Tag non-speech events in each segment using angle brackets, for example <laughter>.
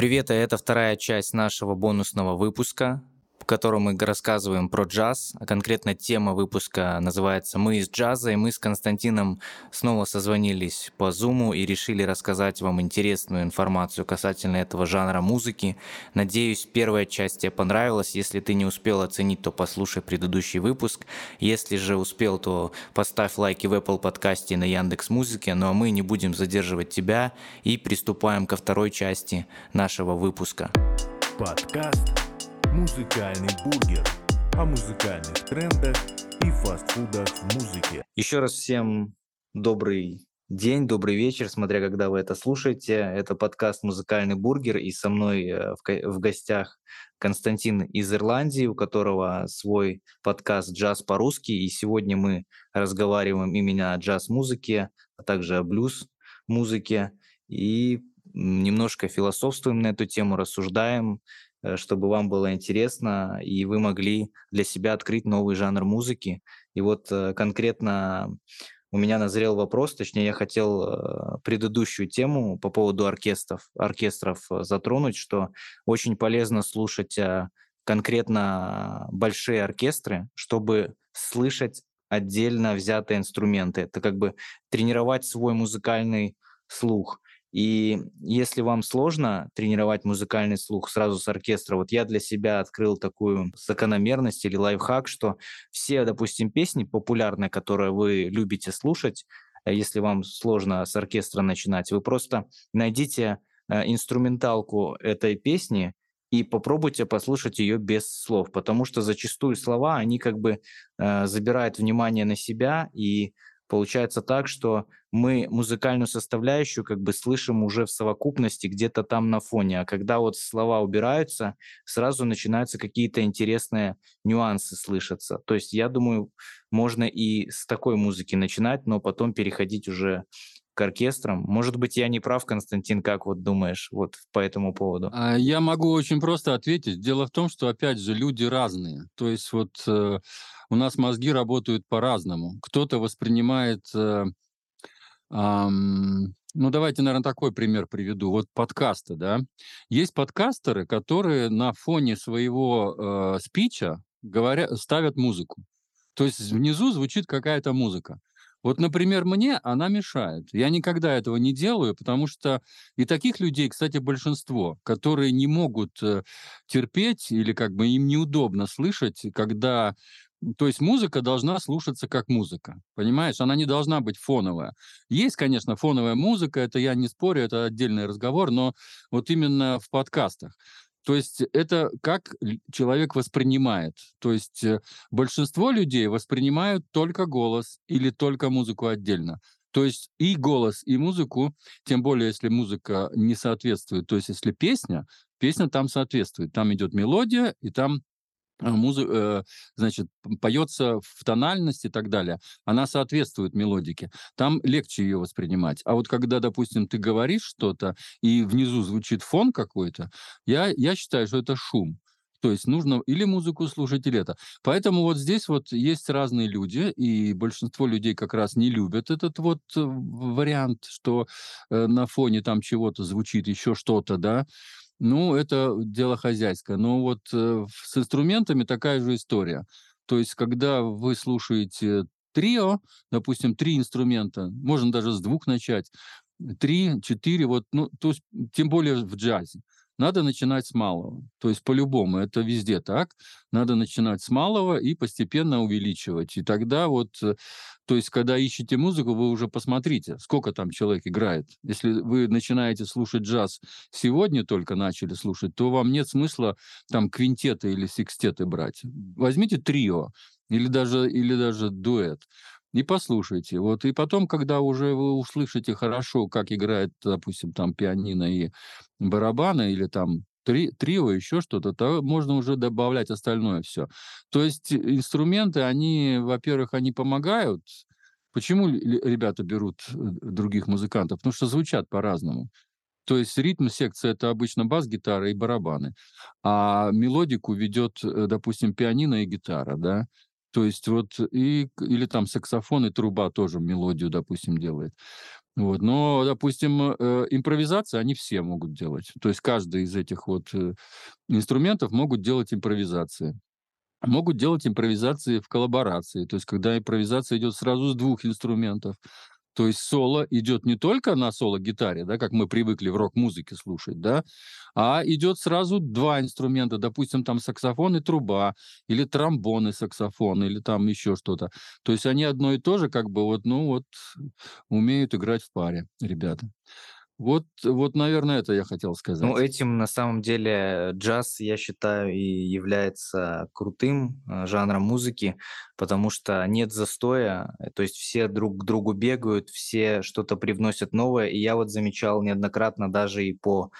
Привет, это вторая часть нашего бонусного выпуска котором мы рассказываем про джаз, а конкретно тема выпуска называется «Мы из джаза», и мы с Константином снова созвонились по Зуму и решили рассказать вам интересную информацию касательно этого жанра музыки. Надеюсь, первая часть тебе понравилась. Если ты не успел оценить, то послушай предыдущий выпуск. Если же успел, то поставь лайки в Apple подкасте и на Яндекс Музыке. Ну а мы не будем задерживать тебя и приступаем ко второй части нашего выпуска. Подкаст Музыкальный бургер о музыкальных трендах и фастфудах в музыке. Еще раз всем добрый день, добрый вечер, смотря когда вы это слушаете. Это подкаст «Музыкальный бургер» и со мной э, в гостях Константин из Ирландии, у которого свой подкаст «Джаз по-русски». И сегодня мы разговариваем именно о джаз-музыке, а также о блюз-музыке. И немножко философствуем на эту тему, рассуждаем, чтобы вам было интересно, и вы могли для себя открыть новый жанр музыки. И вот э, конкретно у меня назрел вопрос, точнее, я хотел э, предыдущую тему по поводу оркестров, оркестров затронуть, что очень полезно слушать конкретно большие оркестры, чтобы слышать отдельно взятые инструменты. Это как бы тренировать свой музыкальный слух. И если вам сложно тренировать музыкальный слух сразу с оркестра, вот я для себя открыл такую закономерность или лайфхак, что все, допустим, песни популярные, которые вы любите слушать, э, если вам сложно с оркестра начинать, вы просто найдите э, инструменталку этой песни и попробуйте послушать ее без слов, потому что зачастую слова, они как бы э, забирают внимание на себя, и Получается так, что мы музыкальную составляющую как бы слышим уже в совокупности где-то там на фоне, а когда вот слова убираются, сразу начинаются какие-то интересные нюансы слышаться. То есть я думаю, можно и с такой музыки начинать, но потом переходить уже к оркестрам. Может быть, я не прав, Константин, как вот думаешь вот по этому поводу? А, я могу очень просто ответить. Дело в том, что, опять же, люди разные. То есть вот э, у нас мозги работают по-разному. Кто-то воспринимает... Э, эм, ну, давайте, наверное, такой пример приведу. Вот подкасты, да. Есть подкастеры, которые на фоне своего э, спича говоря, ставят музыку. То есть внизу звучит какая-то музыка. Вот, например, мне она мешает. Я никогда этого не делаю, потому что и таких людей, кстати, большинство, которые не могут э, терпеть или как бы им неудобно слышать, когда то есть музыка должна слушаться как музыка, понимаешь? Она не должна быть фоновая. Есть, конечно, фоновая музыка, это я не спорю, это отдельный разговор, но вот именно в подкастах. То есть это как человек воспринимает. То есть э, большинство людей воспринимают только голос или только музыку отдельно. То есть и голос, и музыку, тем более, если музыка не соответствует, то есть если песня, песня там соответствует. Там идет мелодия, и там а, музыка, э, значит, поется в тональности и так далее, она соответствует мелодике. Там легче ее воспринимать. А вот когда, допустим, ты говоришь что-то, и внизу звучит фон какой-то, я, я считаю, что это шум. То есть нужно или музыку слушать, или это. Поэтому вот здесь вот есть разные люди, и большинство людей как раз не любят этот вот э, вариант, что э, на фоне там чего-то звучит еще что-то, да. Ну, это дело хозяйское. Но вот э, с инструментами такая же история. То есть, когда вы слушаете трио, допустим, три инструмента, можно даже с двух начать, три, четыре, вот, ну, то есть, тем более в джазе. Надо начинать с малого. То есть по-любому, это везде так. Надо начинать с малого и постепенно увеличивать. И тогда вот, э, то есть когда ищете музыку, вы уже посмотрите, сколько там человек играет. Если вы начинаете слушать джаз сегодня только начали слушать, то вам нет смысла там квинтеты или секстеты брать. Возьмите трио или даже, или даже дуэт и послушайте. Вот, и потом, когда уже вы услышите хорошо, как играет, допустим, там пианино и барабаны, или там три, трио, еще что-то, то можно уже добавлять остальное все. То есть инструменты, они, во-первых, они помогают. Почему ребята берут э, других музыкантов? Потому что звучат по-разному. То есть ритм-секция – это обычно бас-гитара и барабаны. А мелодику ведет, э, допустим, пианино и гитара, да? То есть вот и или там саксофон и труба тоже мелодию, допустим, делает. Вот. Но, допустим, э, импровизация они все могут делать. То есть каждый из этих вот э, инструментов могут делать импровизации. Могут делать импровизации в коллаборации. То есть когда импровизация идет сразу с двух инструментов. То есть соло идет не только на соло-гитаре, да, как мы привыкли в рок-музыке слушать, да, а идет сразу два инструмента, допустим, там саксофон и труба, или тромбон и саксофон, или там еще что-то. То есть они одно и то же, как бы вот, ну вот, умеют играть в паре, ребята. Вот, вот, наверное, это я хотел Ну, сказать. этим на самом деле джаз, я считаю, и является крутым э, жанром музыки, потому что нет застоя, э, то есть все друг к другу бегают, все что-то привносят новое. И я вот замечал неоднократно даже и по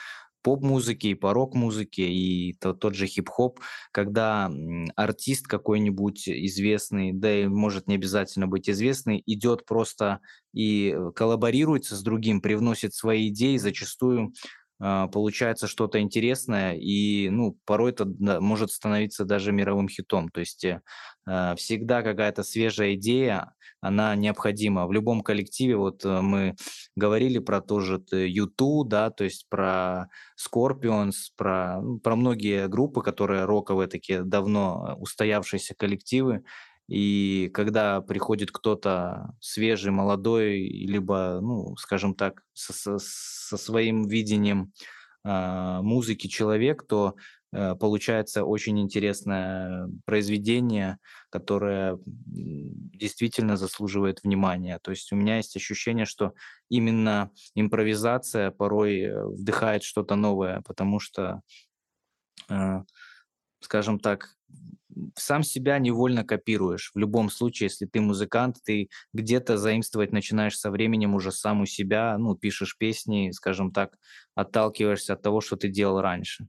поп-музыке, и по рок-музыке, и то- тот же хип-хоп, когда артист какой-нибудь известный, да и может не обязательно быть известный, идет просто и э, коллаборируется с другим, привносит свои идеи, зачастую получается что-то интересное, и, ну, порой это может становиться даже мировым хитом. То есть э, а, всегда какая-то свежая идея, она необходима. В любом коллективе, вот э, мы говорили про тоже U2, да, то есть про Scorpions, про, ну, про многие группы, которые роковые такие, давно устоявшиеся коллективы, и когда приходит кто-то свежий, молодой, либо, ну, скажем так, со, со- со своим видением а, музыки человек, то э, получается очень интересное произведение, которое действительно заслуживает внимания. То есть у меня есть ощущение, что именно импровизация порой э, вдыхает что-то новое, потому что э, скажем так, сам себя невольно копируешь. В любом случае, если ты музыкант, ты где-то заимствовать начинаешь со временем уже сам у себя, ну, пишешь песни, скажем так, отталкиваешься от того, что ты делал раньше.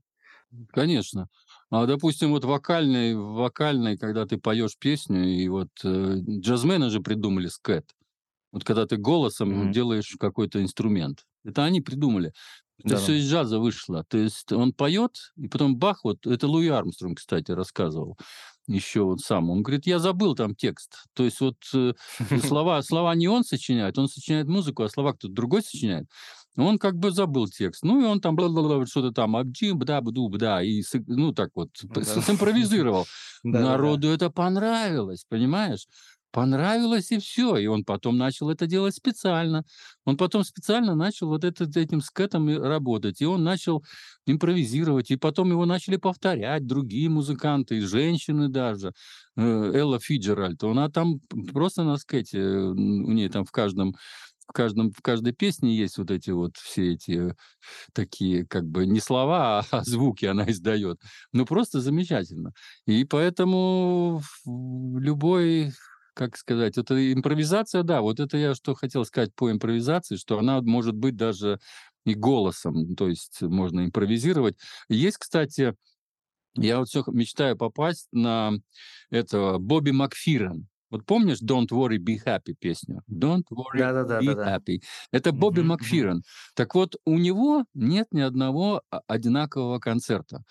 Конечно. А, допустим, вот вокальный, вокальный, когда ты поешь песню, и вот э, джазмены же придумали скэт. Вот когда ты голосом Мгм. делаешь какой-то инструмент. Это они придумали. Это все Да-да. из джаза вышло. То есть он поет, и потом бах, вот это Луи Армстронг, кстати, рассказывал еще вот сам. Он говорит, я забыл там текст. То есть вот э, <laughs> слова, слова не он сочиняет, он сочиняет музыку, а слова кто-то другой сочиняет. Он как бы забыл текст. Ну, и он там что-то там, абджим, бда, бду, бда, и, ну, так вот, Да. симпровизировал. <laughs> Народу это понравилось, понимаешь? Понравилось и все. И он потом начал это делать специально. Он потом специально начал вот это, этим скетом работать. И он начал импровизировать. И потом его начали повторять другие музыканты, и женщины даже. Э, Элла Фиджеральд. Она там просто на скете, э, у нее там в каждом в каждом в каждой песне есть вот эти вот все эти такие как бы не слова, <laughs> а звуки она издает. Ну, просто замечательно. И поэтому любой, как сказать, это импровизация, да, вот это я что хотел сказать по импровизации, что она может быть даже и голосом, то есть можно импровизировать. Есть, кстати, я вот все мечтаю попасть на этого Бобби Макфирен. Вот помнишь «Don't worry, be happy» песню? «Don't worry, be Да-да-да-да-да. happy». Это Бобби мгм. Макфирен. Так вот, у него нет ни одного а, одинакового концерта.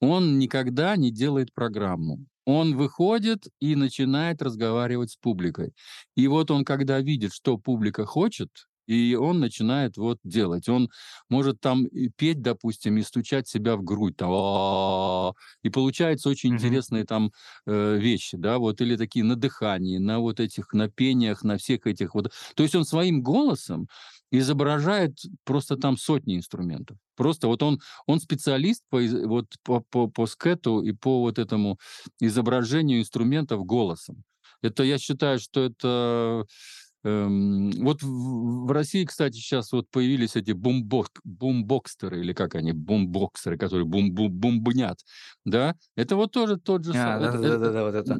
Он никогда не делает программу. Он выходит и начинает разговаривать с публикой. И вот он, когда видит, что публика хочет, и он начинает вот делать. Он может там петь, допустим, и стучать себя в грудь, там, и получается очень Мгм. интересные там э, вещи, да, вот, или такие на дыхании, на вот этих, на пениях, на всех этих вот. То есть он своим голосом изображает просто там сотни инструментов. Просто вот он, он специалист по, вот, по, по, по скету и по вот этому изображению инструментов голосом. Это я считаю, что это... эм, вот в, в России, кстати, сейчас вот появились эти бумбок, бумбокстеры, или как они, бумбоксеры, которые бум, бум, бумбнят, да? Это вот тоже тот же... А, са- это- это- да-да-да-да, вот это.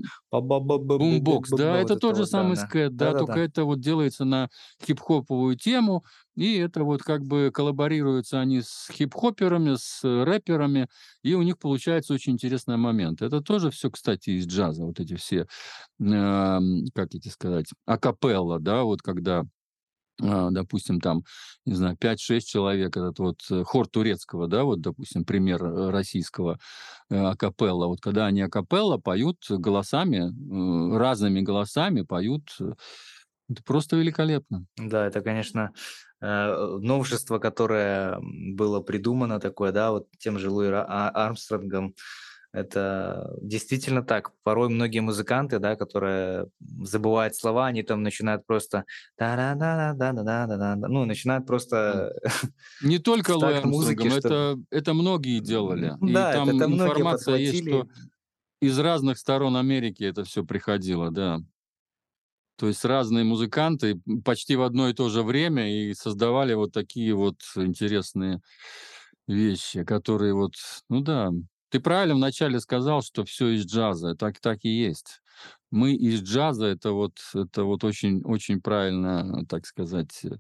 Бумбокс, да, это тот же самый скэт, да, только Да-да-да. это вот делается на хип-хоповую тему, и это вот как бы коллаборируются они с хип-хоперами, с э, рэперами, и у них получается очень интересный момент. Это тоже все, кстати, из джаза, вот эти все, ам, как эти сказать, акапелла, да, вот когда а, допустим, там, не знаю, 5-6 человек, этот вот э, хор турецкого, да, вот, допустим, пример э, российского э, акапелла. Вот когда они акапелла поют голосами, э, разными голосами поют э, Это просто великолепно. Да, это, конечно, э, Э, новшество, которое было придумано такое, да, вот тем же Луи а, Армстронгом, это действительно так. Порой многие музыканты, да, которые забывают слова, они там начинают просто да да да да да да да ну начинают просто не только <laughs> Луи музыки, это это многие делали. Да, и там это, это информация есть, что из разных сторон Америки это все приходило, да. То есть разные музыканты почти в одно и то же время и создавали вот такие вот интересные вещи, которые вот, ну да. Ты правильно вначале сказал, что все из джаза. Так, так и есть. Мы из джаза, это вот, это вот очень, очень правильно, так сказать, э,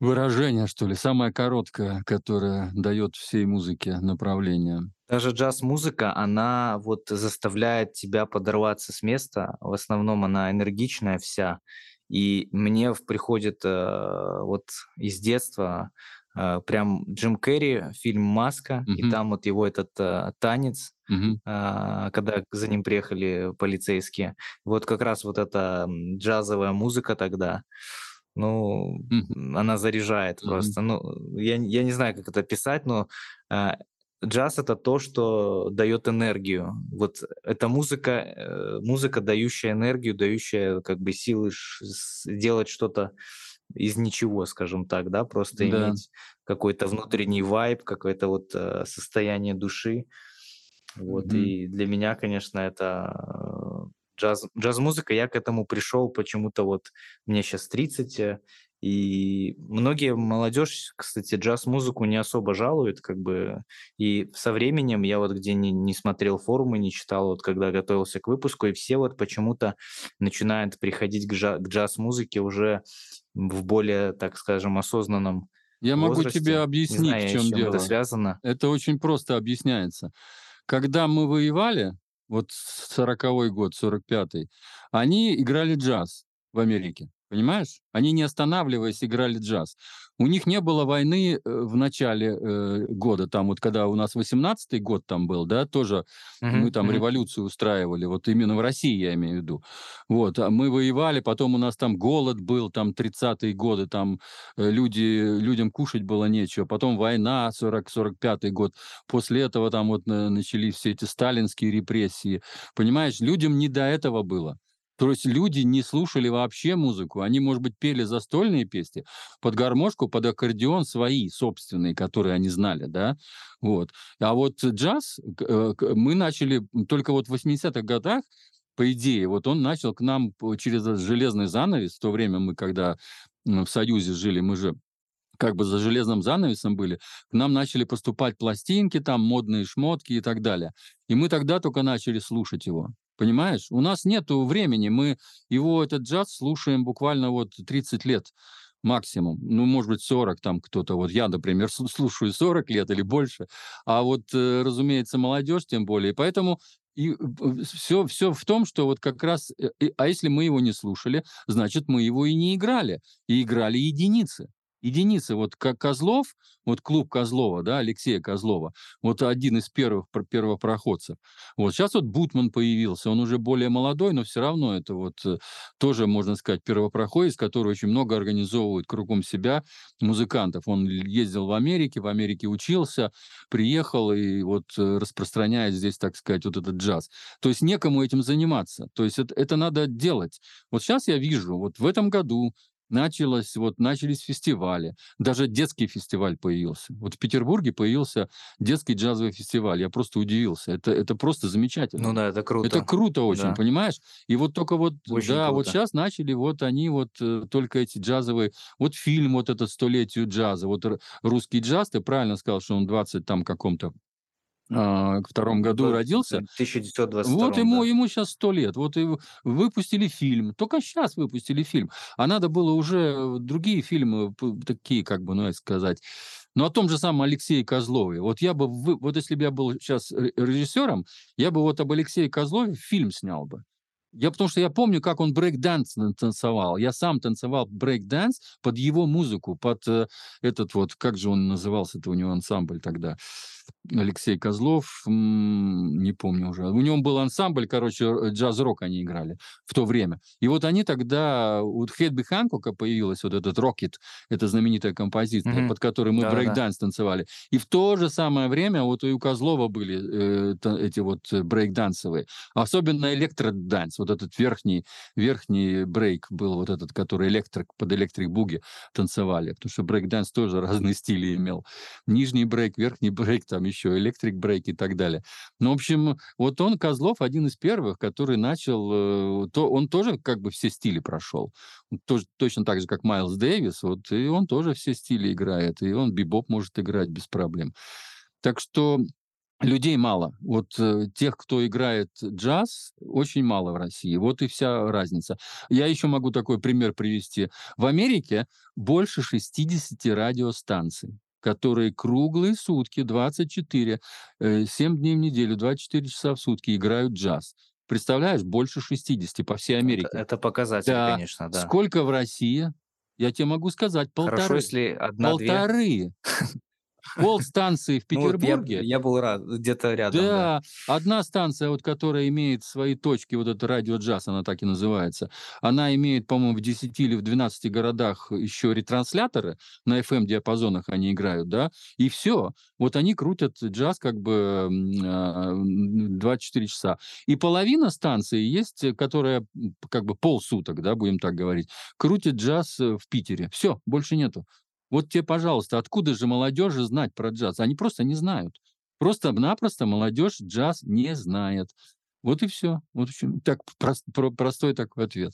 выражение, что ли, самое короткое, которое дает всей музыке направление. Даже джаз-музыка, она вот заставляет тебя подорваться с места. В основном она энергичная вся. И мне приходит э, вот из детства э, прям Джим Керри, фильм «Маска», и Мгм, там вот его этот э, танец, мгм, а, когда за ним приехали полицейские. Вот как раз вот эта джазовая музыка тогда, ну, м, она заряжает мгм. просто. Ну, я, я не знаю, как это писать, но а, джаз это то, что дает энергию. Вот эта музыка, э, музыка, дающая энергию, дающая как бы силы делать что-то из ничего, скажем так, да, просто Да. иметь какой-то внутренний вайб, какое-то вот э, состояние души. Вот, Мгм. и для меня, конечно, это э, джаз, джаз-музыка. Я к этому пришел почему-то вот мне сейчас 30, э, и многие молодежь, кстати, джаз-музыку не особо жалует, как бы, и со временем я вот где не, не смотрел форумы, не читал, вот когда готовился к выпуску, и все вот почему-то начинают приходить к, джа- к джаз-музыке уже в более, так скажем, осознанном Я могу тебе возрасте. Не объяснить, знаю, в чем чем это дело. связано. Это очень просто объясняется. Когда мы воевали, вот 40-й год, 45-й, они играли джаз в Америке. Понимаешь? Они, не останавливаясь, играли джаз. У них не было войны э, в начале э, года, там вот когда у нас 18-й год там был, да, тоже мы Мгм, там революцию устраивали, вот именно в России я имею в виду. Вот, а мы воевали, потом у нас там голод был, там 30-е годы, там э, люди, людям кушать было нечего, потом война, 40-45 год, после этого там вот на- начались все эти сталинские репрессии. Понимаешь, людям не до этого было. То есть люди не слушали вообще музыку. Они, может быть, пели застольные песни под гармошку, под аккордеон свои, собственные, которые они знали, да. Вот. А вот джаз э, мы начали только вот в 80-х годах, по идее, вот он начал к нам через железный занавес. В то время мы, когда в Союзе жили, мы же как бы за железным занавесом были, к нам начали поступать пластинки, там модные шмотки и так далее. И мы тогда только начали слушать его. Понимаешь? У нас нету времени, мы его, этот джаз, слушаем буквально вот 30 лет максимум. Ну, может быть, 40 там кто-то. Вот я, например, слу- <laughs> слушаю 40 лет или больше. А вот, э, разумеется, молодежь тем более. Поэтому и все, все в том, что вот как раз... э, и- А если мы его не слушали, значит, мы его и не играли. И играли единицы единицы. Вот как Козлов, вот клуб Козлова, да, Алексея Козлова, вот один из первых пр- первопроходцев. Вот сейчас вот Бутман появился, он уже более молодой, но все равно это вот э, тоже, можно сказать, первопроходец, который очень много организовывает кругом себя музыкантов. Он ездил в Америке, в Америке учился, приехал и вот э, распространяет здесь, так сказать, вот этот джаз. То есть некому этим заниматься. То есть это, это надо делать. Вот сейчас я вижу, вот в этом году началось, вот начались фестивали. Даже детский фестиваль появился. Вот в Петербурге появился детский джазовый фестиваль. Я просто удивился. Это, это просто замечательно. Ну да, это Это круто. круто очень, Да. понимаешь? И вот только вот, Очень да, вот круто. сейчас начали вот они вот э, только эти джазовые, вот фильм вот этот «Столетию джаза», вот русский джаз, ты правильно сказал, что он 20 там каком-то к втором году родился. 1922, Вот ему, да. ему сейчас сто лет. Вот и выпустили фильм. Только сейчас выпустили фильм. А надо было уже другие фильмы, такие, как бы, ну, сказать. Ну, о том же самом Алексее Козлове. Вот я бы, вот если бы я был сейчас режиссером, я бы вот об Алексее Козлове фильм снял бы. Я потому что я помню, как он брейк-данс танцевал. Я сам танцевал брейк-данс под его музыку, под э, этот вот, как же он назывался-то у него ансамбль тогда? Алексей Козлов, не помню уже. У него был ансамбль, короче, джаз-рок они играли в то время. И вот они тогда, у Херби Хэнкока появилась вот этот «Rockit», это знаменитая композиция, mm-hmm. под которой мы брейк-данс танцевали. И в то же самое время вот и у Козлова были э, эти вот брейк-дансовые. Особенно электроданс, вот этот верхний, верхний брейк был вот этот, который electric, под electric boogie танцевали. Потому что брейк-данс тоже <laughs> разные стили имел. Нижний брейк, верхний брейк, там еще electric брейк и так далее. Ну, в общем, вот он, Козлов, один из первых, который начал, э, то, он тоже как бы все стили прошел. Тоже, точно так же, как Майлз Дэвис, вот, и он тоже все стили играет, и он бибоп может играть без проблем. Так что людей мало. Вот э, тех, кто играет джаз, очень мало в России. Вот и вся разница. Я еще могу такой пример привести. В Америке больше 60 радиостанций которые круглые сутки, 24, 7 э, дней в неделю, 24 часа в сутки играют джаз. Представляешь, больше 60 по всей Америке. Это, это показатель, да. конечно, да. Сколько в России? Я тебе могу сказать, полторы. Хорошо, если одна Полторы. <laughs> Пол станции в <laughs> Петербурге. Ну, я, я был рад, где-то рядом. Да, да, одна станция, вот, которая имеет свои точки, вот это радио джаз, она так и называется, она имеет, по-моему, в 10 или в 12 городах еще ретрансляторы, на FM-диапазонах они играют, да, и все. Вот они крутят джаз как бы 24 а, часа. И половина станции есть, которая как бы полсуток, да, будем так говорить, крутит джаз э, в Питере. Все, больше нету. Вот тебе, пожалуйста, откуда же молодежи знать про джаз? Они просто не знают. Просто-напросто молодежь джаз не знает. Вот и все. Вот очень так прост, простой такой ответ.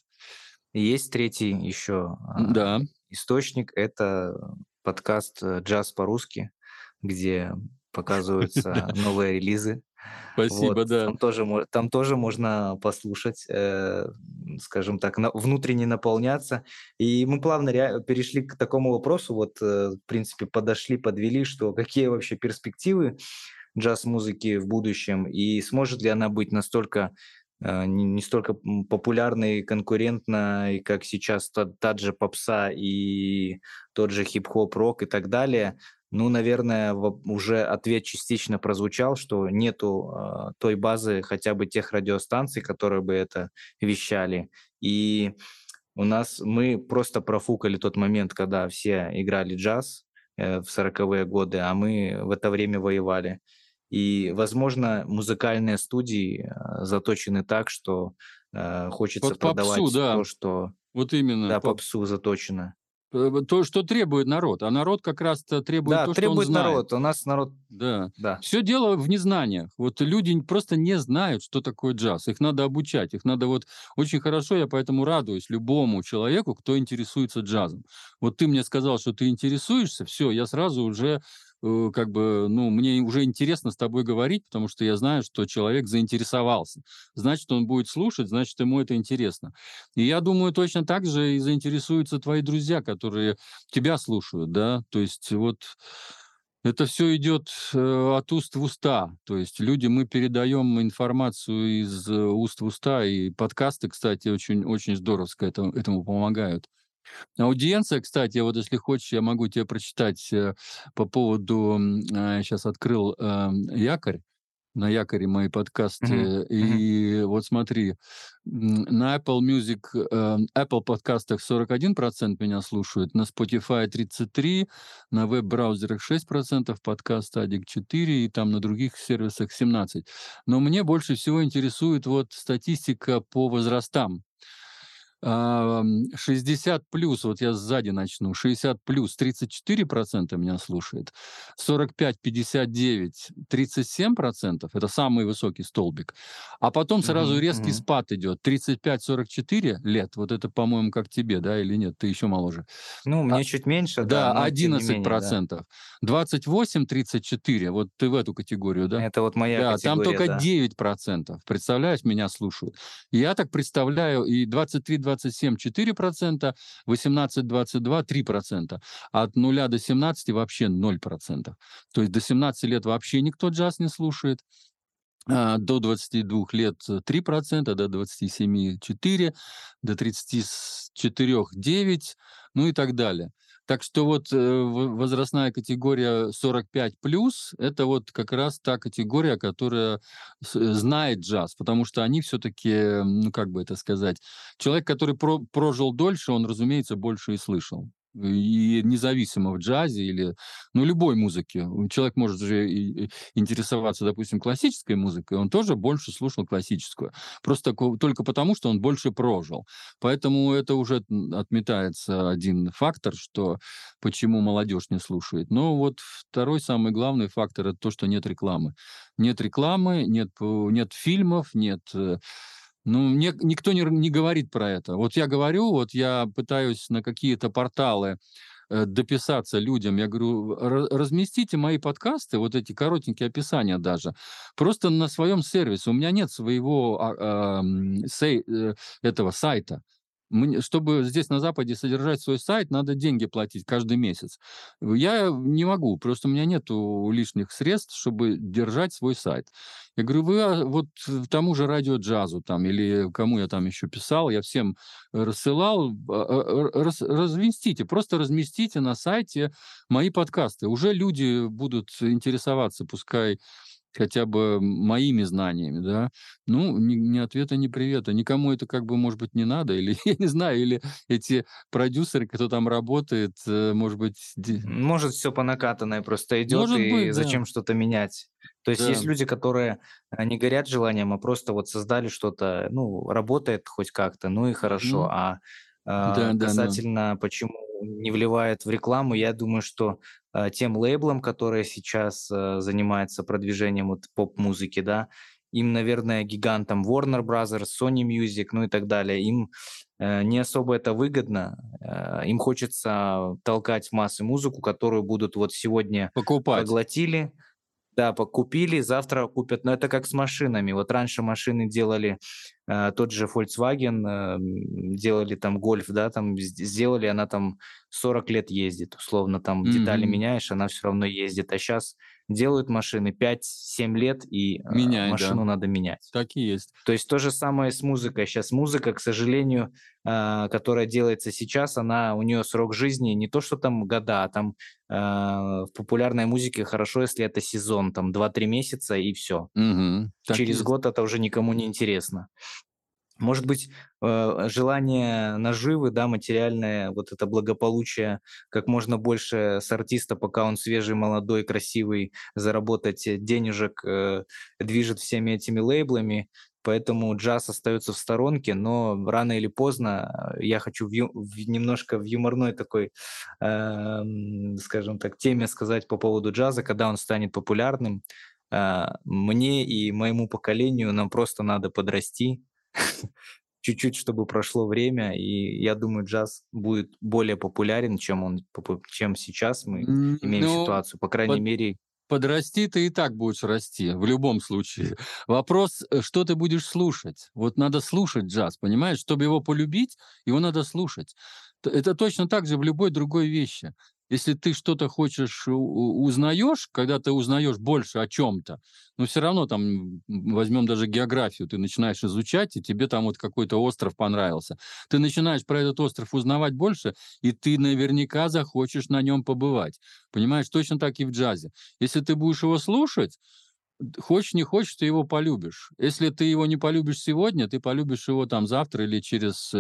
Есть третий еще да. источник. Это подкаст «Джаз по-русски», где <laughs> показываются новые релизы Спасибо, вот, да. Там тоже, там тоже можно послушать, э, скажем так, на, внутренне наполняться. И мы плавно перешли к такому вопросу, вот, э, в принципе, подошли, подвели, что какие вообще перспективы джаз-музыки в будущем, и сможет ли она быть настолько э, не, столько популярной, конкурентной, как сейчас та, та же попса и тот же хип-хоп, рок и так далее, ну, наверное, уже ответ частично прозвучал, что нету э, той базы хотя бы тех радиостанций, которые бы это вещали. И у нас мы просто профукали тот момент, когда все играли джаз э, в 40-е годы, а мы в это время воевали. И, возможно, музыкальные студии э, заточены так, что э, хочется вот продавать попсу, да. то, что... Вот именно. Да, попсу заточено. Э, то, что требует народ. А народ как раз требует да, то, требует что он народ. У нас народ... Да. да. Все дело в незнаниях. Вот люди просто не знают, что такое джаз. Их надо обучать. Их надо вот... Очень хорошо, я поэтому радуюсь любому человеку, кто интересуется джазом. Вот ты мне сказал, что ты интересуешься, все, я сразу уже как бы, ну, мне уже интересно с тобой говорить, потому что я знаю, что человек заинтересовался. Значит, он будет слушать, значит, ему это интересно. И я думаю, точно так же и заинтересуются твои друзья, которые тебя слушают, да, то есть вот это все идет э, от уст в уста. То есть люди, мы передаем информацию из э, уст в уста, и подкасты, кстати, очень, очень здорово этому, этому помогают. Аудиенция, кстати, вот если хочешь, я могу тебе прочитать э, по поводу, сейчас а, открыл э, якорь, на якоре мои подкасты. Mm-hmm. И mm-hmm. вот смотри, на Apple Music, э, Apple подкастах 41% меня слушают, на Spotify 33%, на веб-браузерах 6%, подкаст Addict 4% и там на других сервисах 17%. Но мне больше всего интересует вот статистика по возрастам. 60 плюс, вот я сзади начну, 60 плюс 34 процента меня слушает, 45, 59, 37 процентов, это самый высокий столбик, а потом сразу mm-hmm. резкий mm-hmm. спад идет, 35, 44 лет, вот это, по-моему, как тебе, да, или нет, ты еще моложе. Ну, мне а, чуть меньше, да. Да, 11 процентов. Да. 28, 34, вот ты в эту категорию, да? Это вот моя да, категория, там только да. 9 процентов, представляешь, меня слушают. Я так представляю, и 23, 27 4%, 18 22 3%, от 0 до 17 вообще 0%. То есть до 17 лет вообще никто джаз не слушает, а, до 22 лет 3%, до 27 4%, до 34 9%, ну и так далее. Так что вот э, возрастная категория 45 плюс это вот как раз та категория, которая знает джаз, потому что они все-таки, ну как бы это сказать, человек, который про прожил дольше, он, разумеется, больше и слышал и независимо в джазе или ну, любой музыке. Человек может же интересоваться, допустим, классической музыкой, он тоже больше слушал классическую. Просто только потому, что он больше прожил. Поэтому это уже отметается один фактор, что почему молодежь не слушает. Но вот второй самый главный фактор – это то, что нет рекламы. Нет рекламы, нет, нет фильмов, нет э, ну, мне никто не, не говорит про это. Вот я говорю, вот я пытаюсь на какие-то порталы э, дописаться людям. Я говорю, разместите мои подкасты, вот эти коротенькие описания даже, просто на своем сервисе. У меня нет своего сей, э, этого сайта. Чтобы здесь на Западе содержать свой сайт, надо деньги платить каждый месяц. Я не могу, просто у меня нет лишних средств, чтобы держать свой сайт. Я говорю, вы а, вот тому же радио джазу там, или кому я там еще писал, я всем рассылал, а, а, раз, разместите, просто разместите на сайте мои подкасты. Уже люди будут интересоваться, пускай хотя бы моими знаниями, да, ну, ни, ни ответа, ни привета. Никому это как бы, может быть, не надо, или, <laughs> я не знаю, или эти продюсеры, кто там работает, э, может быть... Может, все по накатанной просто идет, может и быть, зачем да. что-то менять. То есть да. есть люди, которые не горят желанием, а просто вот создали что-то, ну, работает хоть как-то, ну и хорошо. А, а да, касательно, да, почему не вливает в рекламу, я думаю, что а, тем лейблам, которые сейчас а, занимаются продвижением вот поп-музыки, да, им, наверное, гигантам Warner Brothers, Sony Music, ну и так далее, им э, не особо это выгодно. Э, им хочется толкать в массы музыку, которую будут вот сегодня Покупать. поглотили, да, покупили, завтра купят. Но это как с машинами. Вот раньше машины делали, э, тот же Volkswagen, э, делали там Golf, да, там сделали, она там 40 лет ездит, условно, там mm-hmm. детали меняешь, она все равно ездит. А сейчас делают машины 5-7 лет, и э, Меняй, машину да. надо менять. Так и есть. То есть то же самое с музыкой. Сейчас музыка, к сожалению, э, которая делается сейчас, она у нее срок жизни не то, что там года, а там э, в популярной музыке хорошо, если это сезон, там 2-3 месяца и все. Угу, Через год это уже никому не интересно. Может быть, э, желание наживы, да, материальное, вот это благополучие, как можно больше с артиста, пока он свежий, молодой, красивый, заработать денежек, э, движет всеми этими лейблами, поэтому джаз остается в сторонке, но рано или поздно э, я хочу в ю- в немножко в юморной такой, э, скажем так, теме сказать по поводу джаза, когда он станет популярным. Э, мне и моему поколению нам просто надо подрасти, <laughs> чуть-чуть, чтобы прошло время, и я думаю, джаз будет более популярен, чем он, чем сейчас мы имеем ну, ситуацию, по крайней под, мере. Подрасти ты и так будешь расти, в любом случае. Вопрос, э, что ты будешь слушать. Вот надо слушать джаз, понимаешь? Чтобы его полюбить, его надо слушать. Это точно так же в любой другой вещи если ты что-то хочешь, узнаешь, когда ты узнаешь больше о чем-то, но все равно там, возьмем даже географию, ты начинаешь изучать, и тебе там вот какой-то остров понравился. Ты начинаешь про этот остров узнавать больше, и ты наверняка захочешь на нем побывать. Понимаешь, точно так и в джазе. Если ты будешь его слушать, хочешь не хочешь, ты его полюбишь. Если ты его не полюбишь сегодня, ты полюбишь его там завтра или через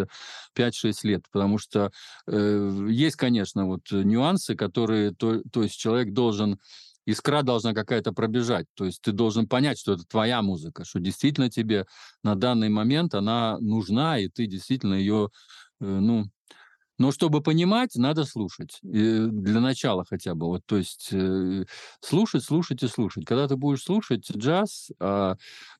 5-6 лет, потому что э, есть, конечно, вот нюансы, которые, то, то есть человек должен искра должна какая-то пробежать. То есть ты должен понять, что это твоя музыка, что действительно тебе на данный момент она нужна, и ты действительно ее, э, ну, но чтобы понимать, надо слушать. И для начала хотя бы. Вот, то есть э, слушать, слушать и слушать. Когда ты будешь слушать джаз, э,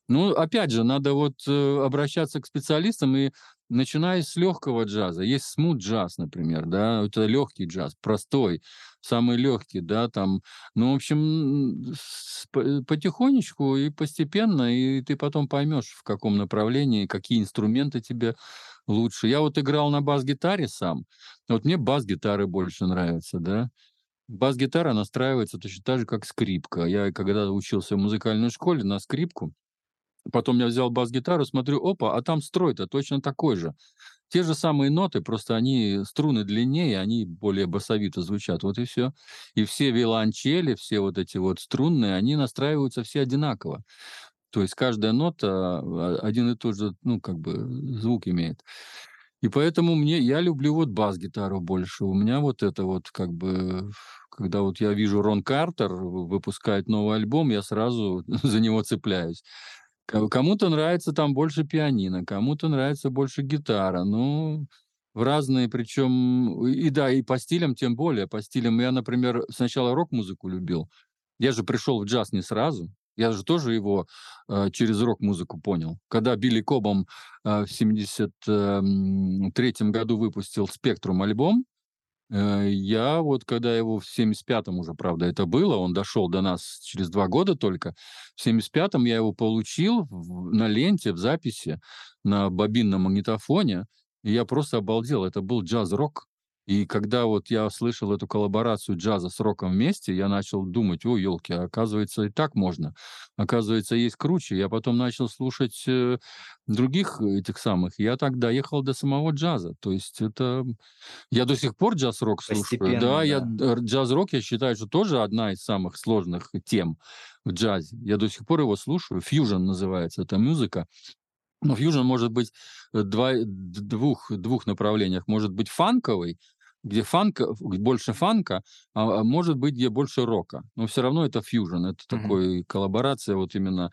ну, опять же, надо вот э, обращаться к специалистам и начиная с легкого джаза. Есть смут джаз, например, да, это легкий джаз, простой, самый легкий, да, там, ну, в общем, потихонечку и постепенно, и ты потом поймешь, в каком направлении, какие инструменты тебе лучше. Я вот играл на бас-гитаре сам. Вот мне бас-гитары больше нравятся, да. Бас-гитара настраивается точно так же, как скрипка. Я когда учился в музыкальной школе на скрипку, Потом я взял бас-гитару, смотрю, опа, а там строй-то точно такой же. Те же самые ноты, просто они струны длиннее, они более басовито звучат. Вот и все. И все виолончели, все вот эти вот струнные, они настраиваются все одинаково. То есть каждая нота а, один и тот же, ну, как бы звук имеет. И поэтому мне я люблю вот бас-гитару больше. У меня вот это вот как бы, когда вот я вижу Рон Картер выпускает новый альбом, я сразу <laughs> за него цепляюсь. Кому-то нравится там больше пианино, кому-то нравится больше гитара. Ну, в разные, причем и да, и по стилям тем более. По стилям я, например, сначала рок-музыку любил. Я же пришел в джаз не сразу. Я же тоже его э, через рок-музыку понял. Когда Билли Кобом э, в 73 году выпустил «Спектрум» альбом, я вот, когда его в 75-м уже, правда, это было, он дошел до нас через два года только, в 75-м я его получил в, на ленте, в записи, на бобинном магнитофоне, и я просто обалдел. Это был джаз-рок, и когда вот я слышал эту коллаборацию джаза с роком вместе, я начал думать, о, елки, оказывается, и так можно. Оказывается, есть круче. Я потом начал слушать э, других этих самых. Я так доехал до самого джаза. То есть это... Я до сих пор джаз-рок слушаю. Да, да. Я... джаз-рок, я считаю, что тоже одна из самых сложных тем в джазе. Я до сих пор его слушаю. Фьюжн называется эта музыка. Но фьюжн может быть э, два, двух, двух направлениях. Может быть фанковый, где фанк, больше фанка, а, а может быть, где больше рока. Но все равно это фьюжн, это mm-hmm. такой коллаборация вот именно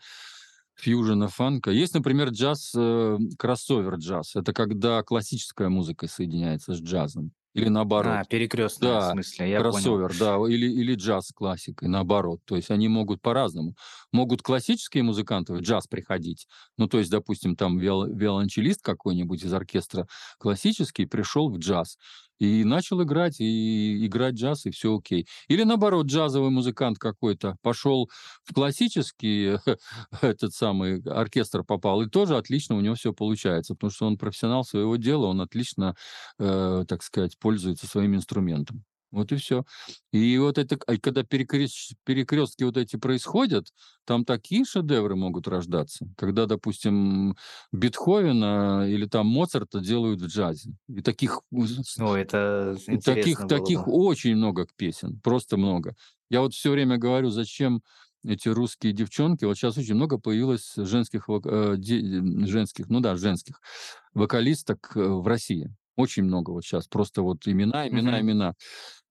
фьюжена фанка. Есть, например, джаз, э, кроссовер джаз. Это когда классическая музыка соединяется с джазом. Или наоборот. А, перекрестно, да, в смысле, я кроссовер, понял. да, или, или джаз классикой, наоборот. То есть они могут по-разному. Могут классические музыканты в джаз приходить. Ну, то есть, допустим, там виол- виолончелист какой-нибудь из оркестра классический пришел в джаз и начал играть, и играть джаз, и все окей. Или наоборот, джазовый музыкант какой-то пошел в классический <laughs> этот самый оркестр попал, и тоже отлично у него все получается, потому что он профессионал своего дела, он отлично, э, так сказать, пользуется своим инструментом. Вот и все. И вот это, когда перекрест, перекрестки вот эти происходят, там такие шедевры могут рождаться, когда, допустим, Бетховена или там Моцарта делают в джазе. И таких, О, это и таких, было таких очень много песен, просто много. Я вот все время говорю, зачем эти русские девчонки, вот сейчас очень много появилось женских, э, женских, ну да, женских вокалисток э, в России. Очень много вот сейчас, просто вот имена, имена, mm-hmm. имена.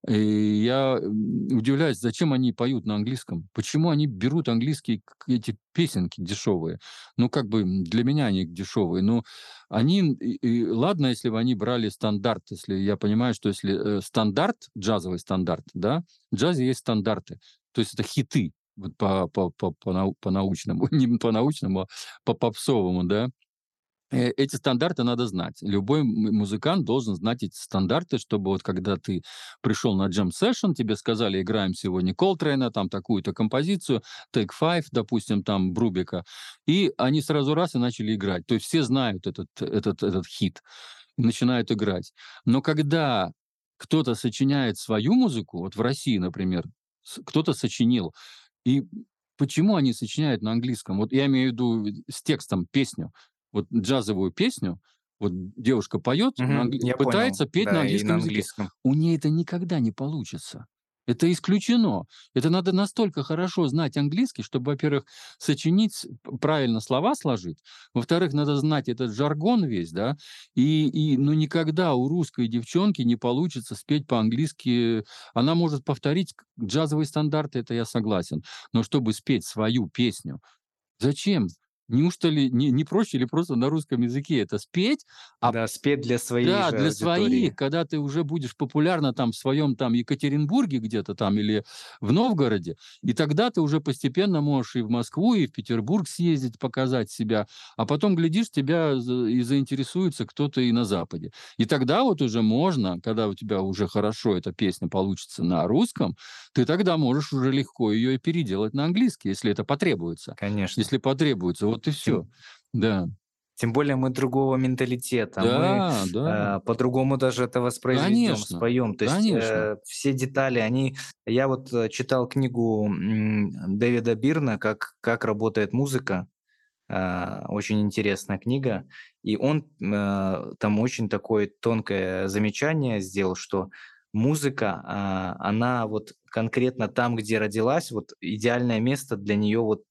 И я удивляюсь, зачем они поют на английском? Почему они берут английские эти песенки дешевые? Ну, как бы для меня они дешевые. Но они, и, ладно, если бы они брали стандарт, если я понимаю, что если э, стандарт, джазовый стандарт, да, в джазе есть стандарты. То есть это хиты, вот по, по, по, по, по научному, <laughs> не по научному, а по попсовому, да. Э, эти стандарты надо знать. Любой музыкант должен знать эти стандарты, чтобы вот когда ты пришел на джем сессион, тебе сказали, играем сегодня Колтрейна, там такую-то композицию, Take Five, допустим, там Брубика, и они сразу раз и начали играть. То есть все знают этот, этот, этот хит начинают играть. Но когда кто-то сочиняет свою музыку, вот в России, например, кто-то сочинил, и почему они сочиняют на английском? Вот я имею в виду с текстом песню вот джазовую песню, вот девушка поет, угу, англи... пытается понял. петь да, на, английском на английском языке. У нее это никогда не получится. Это исключено. Это надо настолько хорошо знать английский, чтобы, во-первых, сочинить, правильно слова сложить. Во-вторых, надо знать этот жаргон весь, да. И, и ну, никогда у русской девчонки не получится спеть по-английски. Она может повторить джазовые стандарты, это я согласен. Но чтобы спеть свою песню, зачем? Неужто ли не, не проще ли просто на русском языке это спеть? А, да, спеть для своих Да, для аудитории. своих, когда ты уже будешь популярна там в своем там Екатеринбурге где-то там или в Новгороде, и тогда ты уже постепенно можешь и в Москву, и в Петербург съездить, показать себя, а потом, глядишь, тебя и заинтересуется кто-то и на Западе. И тогда вот уже можно, когда у тебя уже хорошо эта песня получится на русском, ты тогда можешь уже легко ее и переделать на английский, если это потребуется. Конечно. Если потребуется. Вот и все. Да. Тем более мы другого менталитета, да, мы да. Э, по-другому даже это воспроизведем, конечно, споем. То есть э, все детали, они... Я вот э, читал книгу Дэвида Бирна «Как, как работает музыка», а, очень интересная книга, и он а, там очень такое тонкое замечание сделал, что музыка, а, она вот конкретно там, где родилась, вот идеальное место для нее вот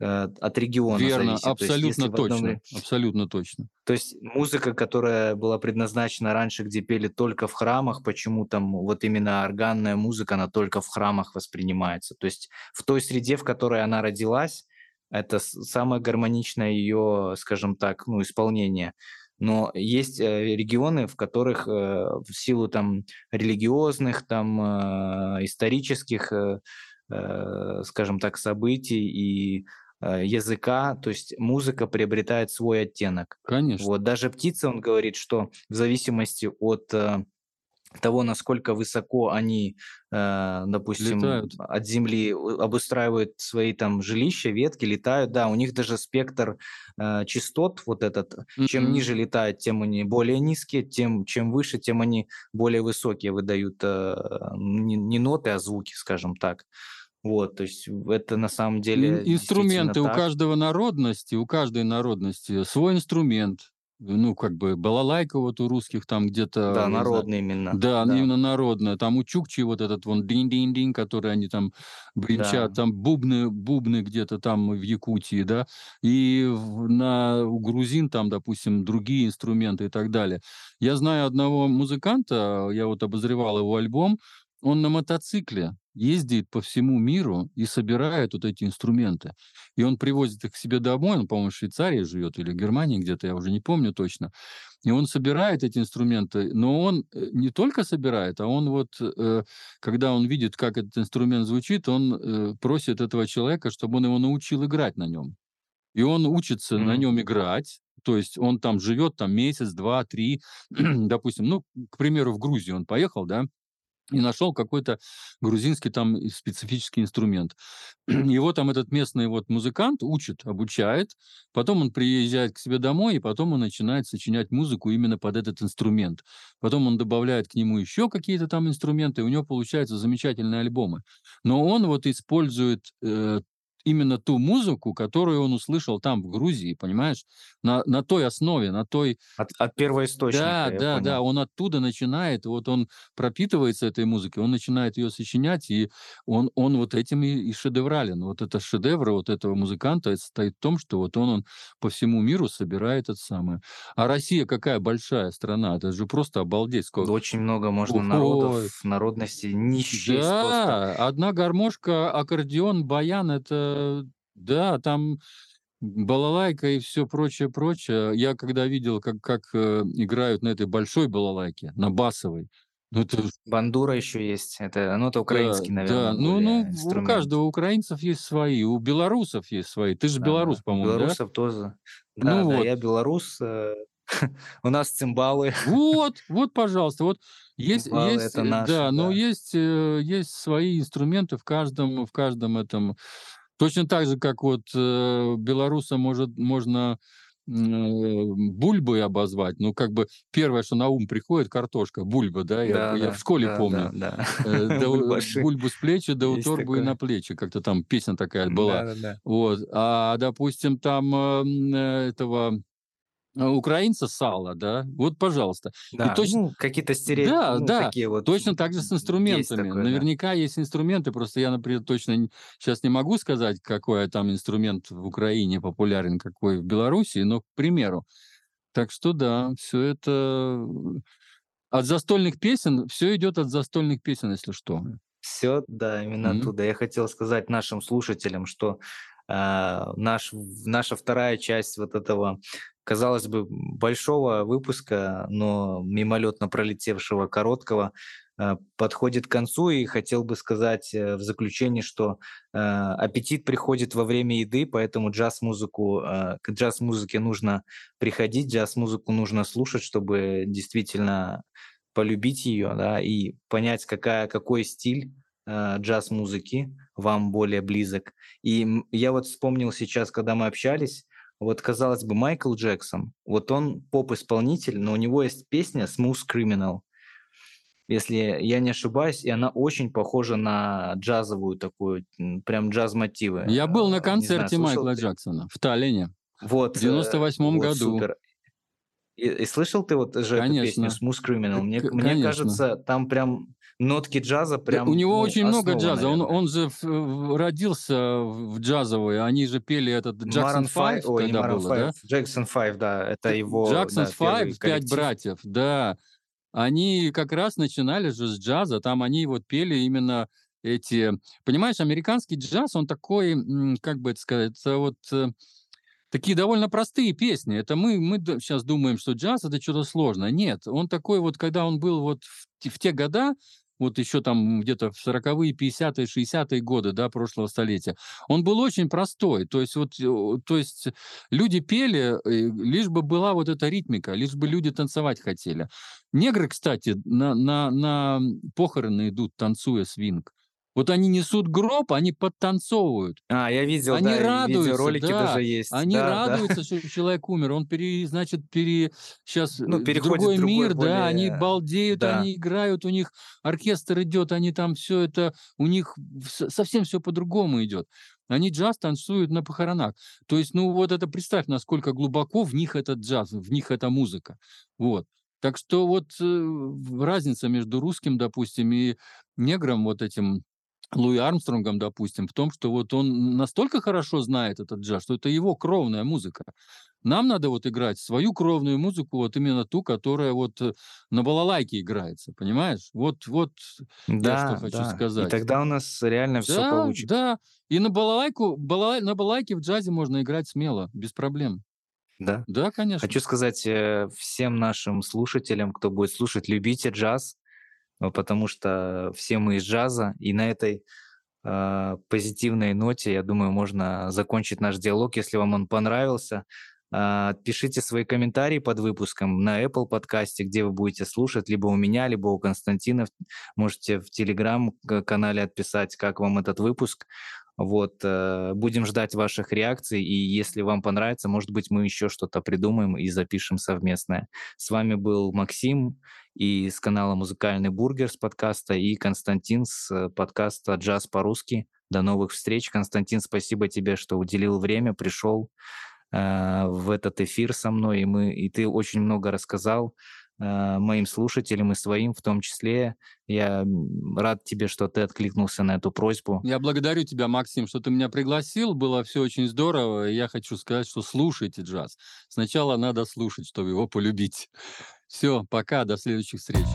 э, от региона Верно, зависит. То есть, абсолютно в одном точно, ре- абсолютно точно. то есть музыка, которая была предназначена раньше, где пели только в храмах, почему там вот именно органная музыка, она только в храмах воспринимается. То есть в той среде, в которой она родилась, это самое гармоничное ее, скажем так, ну, исполнение. Но есть э, регионы, в которых э, в силу там религиозных, там э, исторических, скажем так, событий и языка, то есть музыка приобретает свой оттенок. Конечно. Вот даже птицы, он говорит, что в зависимости от того, насколько высоко они, э, допустим, Летают. от земли обустраивают свои там жилища, ветки, летают, да, у них даже спектр э, частот вот этот, чем Мгм. ниже летают, тем они более низкие, тем чем выше, тем они более высокие выдают э, не, не ноты, а звуки, скажем так. Вот, то есть это на самом деле Инструменты у так. каждого народности, у каждой народности свой инструмент. Ну, как бы балалайка вот у русских там где-то, Да, знаю, народный именно, Да, да, именно народная. Там у чукчи вот этот вон динь-динь-динь, который они там бренчат, да. там бубны, бубны где-то там в Якутии, да, и на, у грузин там, допустим, другие инструменты и так далее. Я знаю одного музыканта, я вот обозревал его альбом, он на мотоцикле ездит по всему миру и собирает вот эти инструменты. И он привозит их к себе домой, он, по-моему, в Швейцарии живет или в Германии где-то, я уже не помню точно. И он собирает эти инструменты, но он э, не только собирает, а он вот, э, когда он видит, как этот инструмент звучит, он э, просит этого человека, чтобы он его научил играть на нем. И он учится на Мгм. нем играть, то есть он там живет там месяц, два, три, <clears throat> допустим, ну, к примеру, в Грузию он поехал, да, и нашел какой-то грузинский там специфический инструмент. <clears throat> Его там этот местный вот музыкант учит, обучает, потом он приезжает к себе домой, и потом он начинает сочинять музыку именно под этот инструмент. Потом он добавляет к нему еще какие-то там инструменты, и у него получаются замечательные альбомы. Но он вот использует э, именно ту музыку, которую он услышал там, в Грузии, понимаешь? На, на той основе, на той От, от первоисточника, да, да, да, понял. он оттуда начинает, вот он пропитывается этой музыкой, он начинает ее сочинять, и он, он вот этим и, и шедеврален. Вот это шедевр вот этого музыканта состоит в том, что вот он, он по всему миру собирает это самое. А Россия какая большая страна, это же просто обалдеть Да сколько. Очень много можно Ой, народов, народностей, не счесть просто. да, одна гармошка, аккордеон, баян, это, да, там балалайка и все прочее, прочее. Я когда видел, как, как э, играют на этой большой балалайке, на басовой, ну это Бандура еще есть. Это, ну, это да, украинский, да, наверное, ну, ну, более у каждого украинцев есть свои, у белорусов есть свои. Ты же белорус, Да, у по-моему, да? белорусов тоже. Ну Да, да, вот, я белорус. э, <laughs> У нас цимбалы. вот, вот, пожалуйста, вот есть, Цимбалы есть, это э, наши, да, но да. есть, э, есть свои инструменты в каждом, в каждом этом. Точно так же, как вот э, белоруса может, можно м, бульбой обозвать. Ну, как бы первое, что на ум приходит, картошка, бульба, да, я, Да, я в да, школе да, да, помню. да. Э, <laughs> да, Бульбаши. бульбу с плечи, да у торбу и на плечи. Как-то там песня такая была. Да, да, да. Вот. А, допустим, там э, э, этого э, украинца сала, да, вот, пожалуйста. И Да, точно, ну, какие-то стереотипы, да, ну, да, такие вот точно так же с есть инструментами. такое, да. Наверняка есть инструменты, просто я, например, точно сейчас не могу сказать, какой там инструмент в Украине популярен, какой в Беларуси, но, к примеру. Так что да, все это э, от застольных песен, все идет от застольных песен, если что. Все, да, именно Мгм. оттуда. Я хотел сказать нашим слушателям, что а, наш, наша вторая часть вот этого, казалось бы, большого выпуска, но мимолетно пролетевшего короткого, а, подходит к концу. И хотел бы сказать э, в заключении, что а, аппетит приходит во время еды, поэтому джаз-музыку, к джаз-музыке нужно приходить, джаз-музыку нужно слушать, чтобы действительно полюбить ее, да, и понять, какая, какой стиль э, джаз-музыки вам более близок. И я вот вспомнил сейчас, когда мы общались, вот, казалось бы, Майкл Джексон, вот он поп-исполнитель, но у него есть песня «Smooth Criminal», если я не ошибаюсь, и она очень похожа на джазовую такую, прям джаз-мотивы. Я был на Э, знаю, концерте слышал Майкла ты? Джексона в Таллине. Вот, В 98 вот, году. Супер. И, и слышал ты вот же Конечно. эту песню Smooth Criminal? Мне, мне кажется, там прям нотки джаза Да, прям у него ну, очень много основа, джаза. Он, наверное. он же в- в- родился в джазовой. Они же пели этот Джексон Maroon 5, 5 ой, не тогда Maroon было, да? 5, Jackson 5, да, это его, Джексон да, 5, пять братьев, да. Они как раз начинали же с джаза. Там они вот пели именно эти... Понимаешь, американский джаз, он такой, как бы это сказать, вот э, такие довольно простые песни. Это мы, мы сейчас думаем, что джаз это что-то сложное. Нет, он такой вот, когда он был вот в, в те года, вот еще там где-то в 40-е, 50-е, 60-е годы, да, прошлого столетия, он был очень простой. То есть вот, то есть люди пели, э, лишь бы была вот эта ритмика, лишь бы люди танцевать хотели. Негры, кстати, на, на, на похороны идут, танцуя свинг. Вот они несут гроб, они подтанцовывают. А, я видел, Они да, радуются, видеоролики да. даже есть. Они да, да. радуются, <laughs> что человек умер. Он, пере, значит, пере, сейчас Ну, в переходит другой другой, мир, да, они более- балдеют, да. они играют, у них оркестр идет, они там все это, у них совсем все по-другому идет. Они джаз танцуют на похоронах. То есть, ну вот это представь, насколько глубоко в них этот джаз, в них эта музыка. Вот. Так что вот э, разница между русским, допустим, и негром вот этим Луи Армстронгом, допустим, в том, что вот он настолько хорошо знает этот джаз, что это его кровная музыка. Нам надо вот играть свою кровную музыку, вот именно ту, которая вот э, на балалайке играется, понимаешь? Вот, вот Да, что хочу да. сказать. И тогда у нас реально все да, получится. да. И на балалайку, балалай- на балалайке в джазе можно играть смело, без проблем. Да. Да, конечно. Хочу сказать э, всем нашим слушателям, кто будет слушать, любите джаз, потому что все мы из джаза. И на этой э, позитивной ноте, я думаю, можно закончить наш диалог, если вам он понравился. А, Пишите свои комментарии под выпуском на Apple подкасте, где вы будете слушать, либо у меня, либо у Константина. Можете в Телеграм-канале отписать, как вам этот выпуск. Вот, э, будем ждать ваших реакций, и если вам понравится, может быть, мы еще что-то придумаем и запишем совместное. С вами был Максим и с канала «Музыкальный бургер» с подкаста, и Константин с э, подкаста «Джаз по-русски». До новых встреч. Константин, спасибо тебе, что уделил время, пришел э, в этот эфир со мной, и, мы, и ты очень много рассказал моим слушателям и своим в том числе. Я рад тебе, что ты откликнулся на эту просьбу. Я благодарю тебя, Максим, что ты меня пригласил. Было все очень здорово. Я хочу сказать, что слушайте джаз. Сначала надо слушать, чтобы его полюбить. Все, пока, до следующих встреч.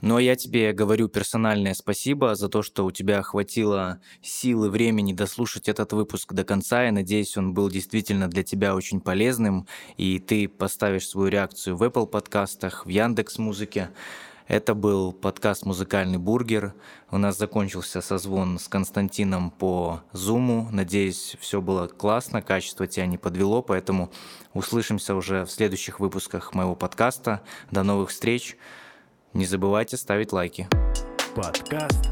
А я тебе говорю персональное спасибо за то, что у тебя хватило силы, времени дослушать этот выпуск до конца. Я надеюсь, он был действительно для тебя очень полезным, и ты поставишь свою реакцию в Apple подкастах, в Яндекс Музыке. Это был подкаст «Музыкальный бургер». У нас закончился созвон с Константином по Зуму. Надеюсь, все было классно, качество тебя не подвело, поэтому услышимся уже в следующих выпусках моего подкаста. До новых встреч! Не забывайте ставить лайки. Подкаст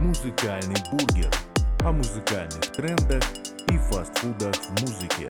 «Музыкальный бургер» о музыкальных трендах и фастфудах в музыке.